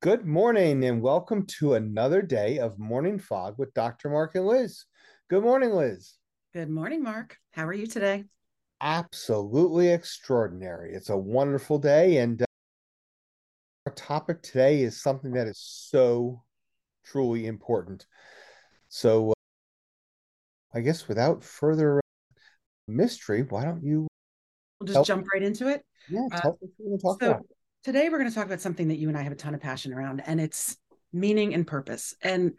Good morning and welcome to another day of Morning Fog with Dr. Mark and Liz. Good morning, Liz. Good morning, Mark. How are you today? Absolutely extraordinary. It's a wonderful day, and uh, our topic today is something that is so truly important. So, uh, I guess without further uh, mystery, why don't you? We'll just jump right into it. Yeah, tell us what we're going talk so, about. Today, we're going to talk about something that you and I have a ton of passion around, and it's meaning and purpose. And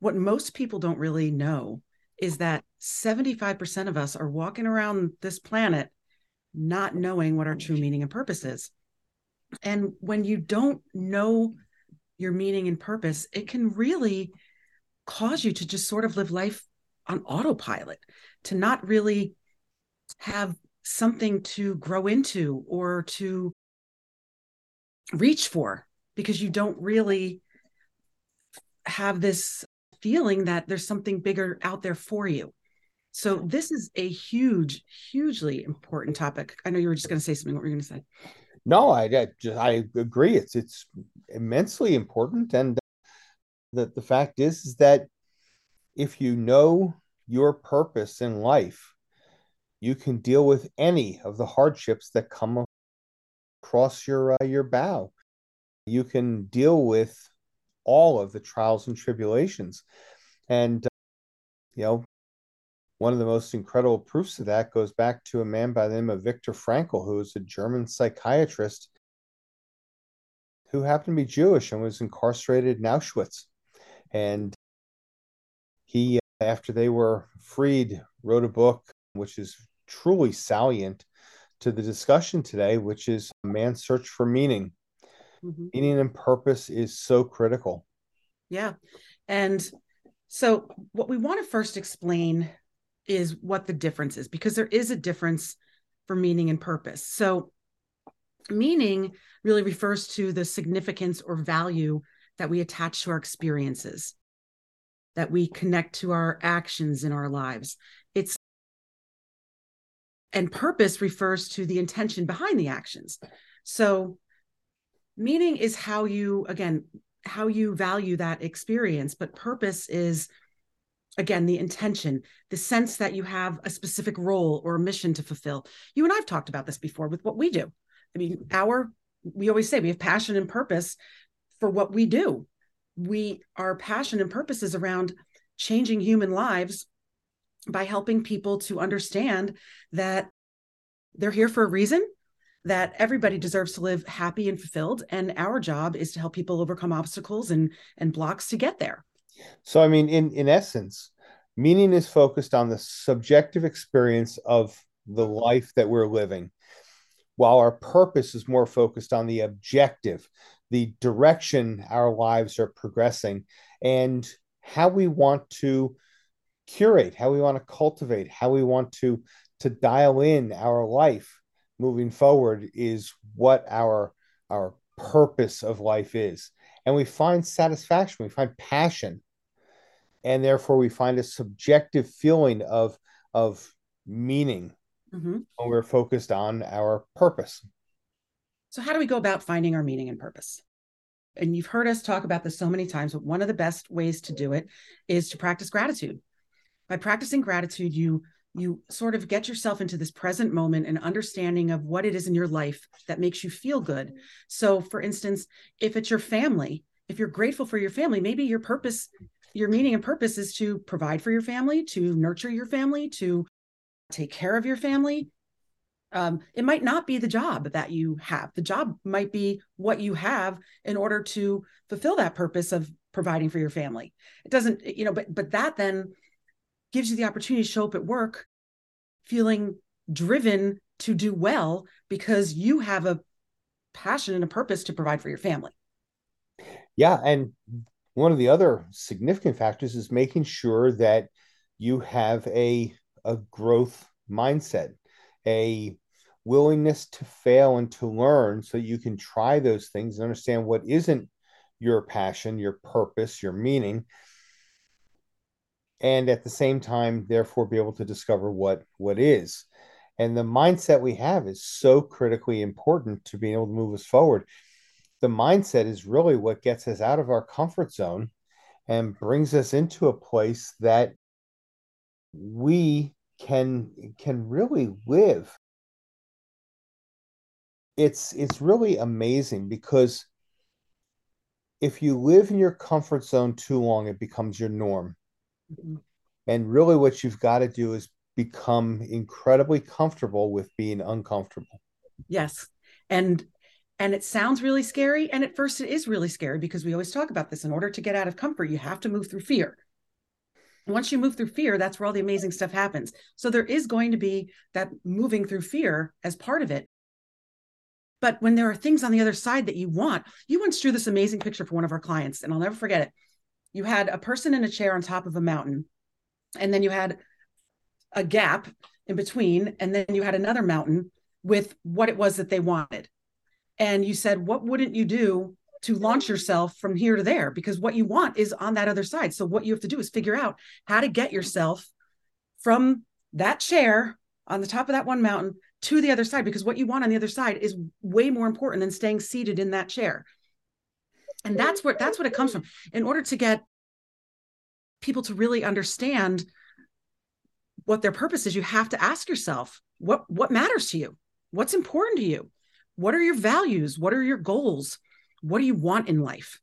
what most people don't really know is that 75% of us are walking around this planet not knowing what our true meaning and purpose is. And when you don't know your meaning and purpose, it can really cause you to just sort of live life on autopilot, to not really have something to grow into or to reach for because you don't really have this feeling that there's something bigger out there for you. So this is a huge, hugely important topic. I know you were just going to say something. What were you going to say? No, I, I just I agree. It's it's immensely important, and the the fact is is that if you know your purpose in life, you can deal with any of the hardships that come across your uh, your bow. You can deal with all of the trials and tribulations, and uh, you know one of the most incredible proofs of that goes back to a man by the name of Viktor Frankl, who was a German psychiatrist who happened to be Jewish and was incarcerated in Auschwitz. And he, after they were freed, wrote a book which is truly salient to the discussion today, which is man's search for meaning. Mm-hmm. Meaning and purpose is so critical. Yeah. And so, what we want to first explain is what the difference is, because there is a difference for meaning and purpose. So, meaning really refers to the significance or value that we attach to our experiences, that we connect to our actions in our lives. It's and purpose refers to the intention behind the actions. So, meaning is how you, again, how you value that experience, but purpose is, again, the intention, the sense that you have a specific role or a mission to fulfill. You and I've talked about this before with what we do. I mean, our, we always say we have passion and purpose for what we do. We, our passion and purpose is around changing human lives by helping people to understand that they're here for a reason that everybody deserves to live happy and fulfilled and our job is to help people overcome obstacles and and blocks to get there. So i mean in in essence meaning is focused on the subjective experience of the life that we're living while our purpose is more focused on the objective the direction our lives are progressing and how we want to curate how we want to cultivate how we want to to dial in our life moving forward is what our our purpose of life is. And we find satisfaction we find passion. And therefore we find a subjective feeling of of meaning mm-hmm. when we're focused on our purpose. So how do we go about finding our meaning and purpose? And you've heard us talk about this so many times but one of the best ways to do it is to practice gratitude by practicing gratitude you you sort of get yourself into this present moment and understanding of what it is in your life that makes you feel good. So, for instance, if it's your family, if you're grateful for your family, maybe your purpose, your meaning and purpose is to provide for your family, to nurture your family, to take care of your family. Um, it might not be the job that you have. The job might be what you have in order to fulfill that purpose of providing for your family. It doesn't, you know, but but that then gives you the opportunity to show up at work feeling driven to do well because you have a passion and a purpose to provide for your family. Yeah. And one of the other significant factors is making sure that you have a, a growth mindset, a willingness to fail and to learn so you can try those things and understand what isn't your passion, your purpose, your meaning, and at the same time therefore be able to discover what what is. And the mindset we have is so critically important to being able to move us forward. The mindset is really what gets us out of our comfort zone and brings us into a place that we can can really live. It's it's really amazing because if you live in your comfort zone too long it becomes your norm. And really what you've got to do is become incredibly comfortable with being uncomfortable yes and and it sounds really scary and at first it is really scary because we always talk about this in order to get out of comfort you have to move through fear once you move through fear, that's where all the amazing stuff happens. So there is going to be that moving through fear as part of it. But when there are things on the other side that you want, you once drew this amazing picture for one of our clients, and I'll never forget it. You had a person in a chair on top of a mountain, and then you had a gap in between, and then you had another mountain with what it was that they wanted. And you said, What wouldn't you do to launch yourself from here to there because what you want is on that other side. So what you have to do is figure out how to get yourself from that chair on the top of that one mountain to the other side because what you want on the other side is way more important than staying seated in that chair. And that's where that's what it comes from. In order to get people to really understand what their purpose is, you have to ask yourself, what what matters to you? What's important to you? What are your values? What are your goals? What do you want in life?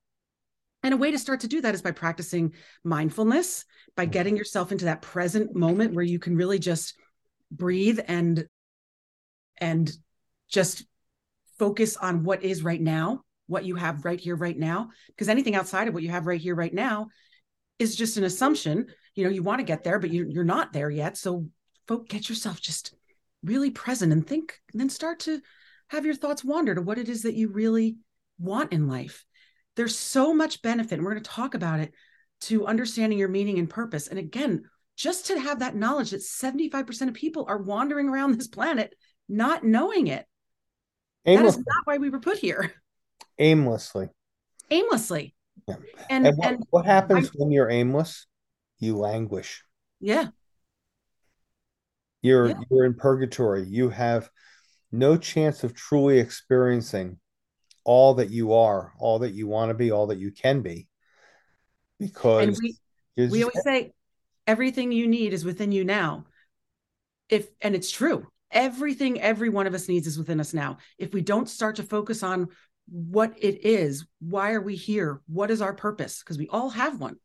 And a way to start to do that is by practicing mindfulness, by mm-hmm. getting yourself into that present moment where you can really just breathe and and just focus on what is right now, what you have right here right now, because anything outside of what you have right here right now is just an assumption. You know, you want to get there, but you, you're not there yet. So, folk, get yourself just really present and think, and then start to have your thoughts wander to what it is that you really want in life. There's so much benefit, and we're going to talk about it to understanding your meaning and purpose. And again, just to have that knowledge that 75% of people are wandering around this planet not knowing it. That is not why we were put here. Aimlessly. Aimlessly. Yeah. And, and, what, and what happens I, when you're aimless? You languish. Yeah. You're yeah. you're in purgatory. You have no chance of truly experiencing all that you are, all that you want to be, all that you can be. Because and we, we always say everything you need is within you now. If and it's true. Everything every one of us needs is within us now. If we don't start to focus on what it is, why are we here? What is our purpose? Because we all have one.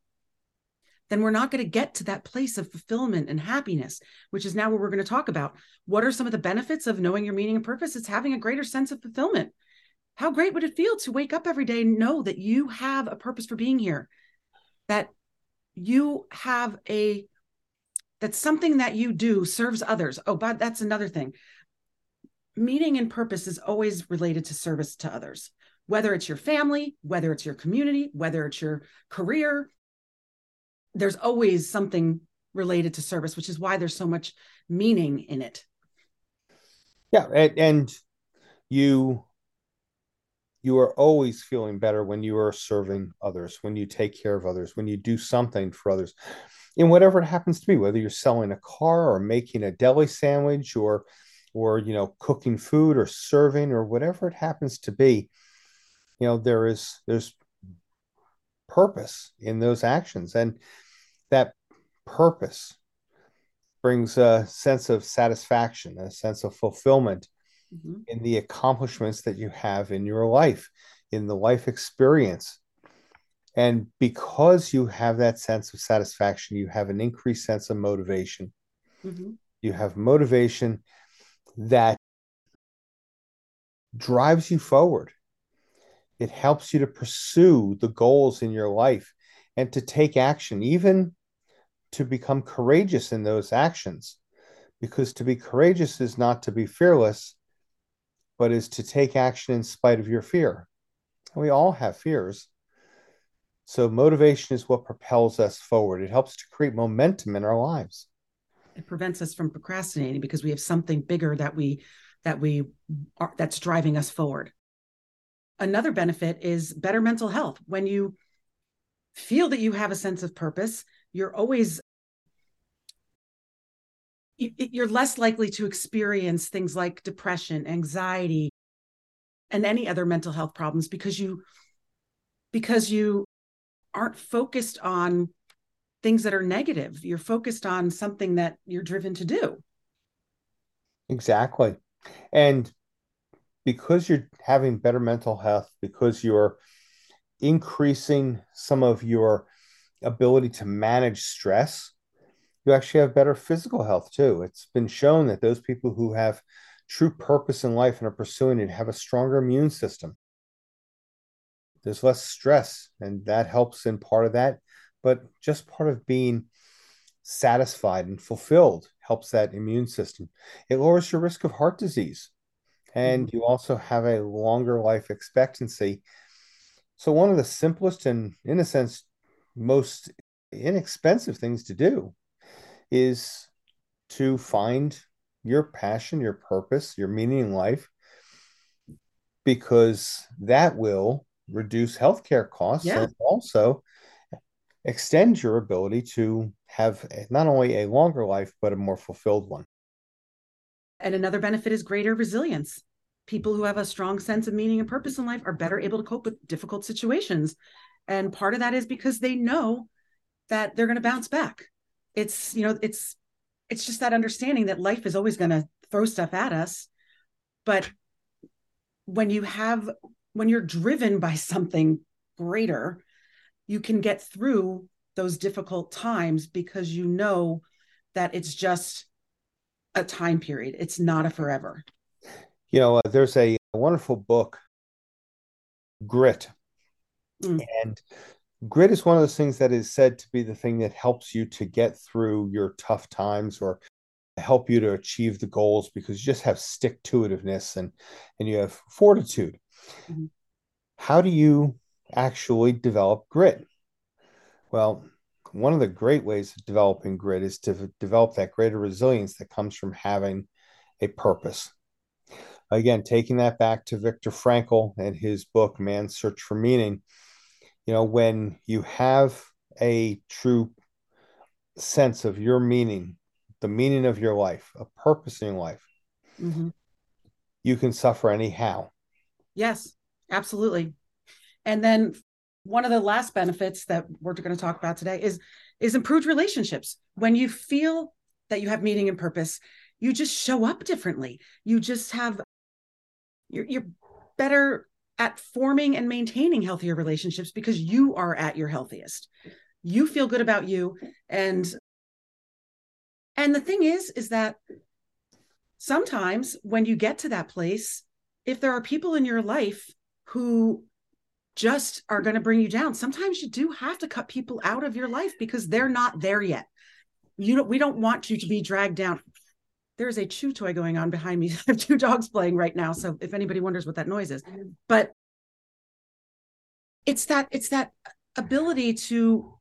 Then we're not going to get to that place of fulfillment and happiness, which is now what we're going to talk about. What are some of the benefits of knowing your meaning and purpose? It's having a greater sense of fulfillment how great would it feel to wake up every day and know that you have a purpose for being here that you have a that something that you do serves others oh but that's another thing meaning and purpose is always related to service to others whether it's your family whether it's your community whether it's your career there's always something related to service which is why there's so much meaning in it yeah and, you you are always feeling better when you are serving others, when you take care of others, when you do something for others. In whatever it happens to be, whether you're selling a car or making a deli sandwich or or you know cooking food or serving or whatever it happens to be, you know, there is there's purpose in those actions. And that purpose brings a sense of satisfaction, a sense of fulfillment mm-hmm. in the accomplishments that you have in your life, in the life experience. And because you have that sense of satisfaction, you have an increased sense of motivation. Mm-hmm. You have motivation that drives you forward. It helps you to pursue the goals in your life and to take action, even to become courageous in those actions. Because to be courageous is not to be fearless, but is to take action in spite of your fear. We all have fears. So, motivation is what propels us forward. It helps to create momentum in our lives. It prevents us from procrastinating because we have something bigger that we that we are that's driving us forward. Another benefit is better mental health. When you feel that you have a sense of purpose, you're always you're less likely to experience things like depression, anxiety, and any other mental health problems because you because you aren't focused on things that are negative. You're focused on something that you're driven to do. Exactly. And because you're having better mental health, because you're increasing some of your ability to manage stress, you actually have better physical health too. It's been shown that those people who have true purpose in life and are pursuing it have a stronger immune system. There's less stress, and that helps in part of that. But just part of being satisfied and fulfilled helps that immune system. It lowers your risk of heart disease, and mm-hmm. you also have a longer life expectancy. So, one of the simplest and, in a sense, most inexpensive things to do is to find your passion, your purpose, your meaning in life, because that will reduce healthcare costs yeah. and also extend your ability to have not only a longer life, but a more fulfilled one. And another benefit is greater resilience. People who have a strong sense of meaning and purpose in life are better able to cope with difficult situations. And part of that is because they know that they're going to bounce back. It's, you know, it's it's just that understanding that life is always going to throw stuff at us. But when you have when you're driven by something greater, you can get through those difficult times because you know that it's just a time period. It's not a forever. You know, uh, there's a, a, wonderful book, Grit. Mm. And grit is one of those things that is said to be the thing that helps you to get through your tough times or help you to achieve the goals because you just have stick to itiveness and and you have fortitude mm-hmm. how do you actually develop grit. Well one of the great ways of developing grit is to develop that greater resilience that comes from having a purpose. Again taking that back to viktor frankl and his book man's search for meaning you know when you have a true sense of your meaning the meaning of your life a purpose in life mm-hmm. you can suffer anyhow. Yes absolutely and then one of the last benefits that we're going to talk about today is is improved relationships. When you feel that you have meaning and purpose you just show up differently. You just have you're, you're better at forming and maintaining healthier relationships because you are at your healthiest. You feel good about you and and the thing is is that sometimes when you get to that place if there are people in your life who just are going to bring you down sometimes you do have to cut people out of your life because they're not there yet you know we don't want you to be dragged down there's a chew toy going on behind me. I have two dogs playing right now. So if anybody wonders what that noise is, mm-hmm. but it's that it's that ability to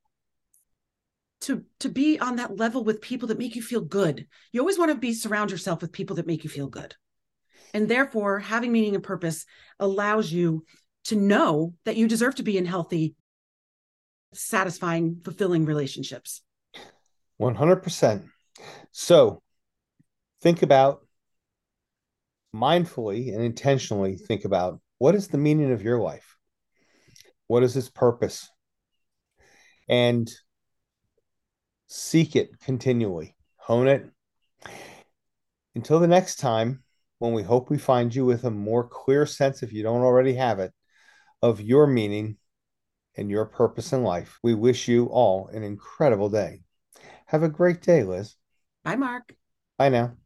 to to be on that level with people that make you feel good. You always want to be surround yourself with people that make you feel good. And therefore, having meaning and purpose allows you to know that you deserve to be in healthy, satisfying, fulfilling relationships. 100%. So, think about mindfully and intentionally think about what is the meaning of your life? What is its purpose? And seek it continually, hone it until the next time when we hope we find you with a more clear sense, if you don't already have it, of your meaning and your purpose in life. We wish you all an incredible day. Have a great day, Liz. Bye, Mark. Bye now.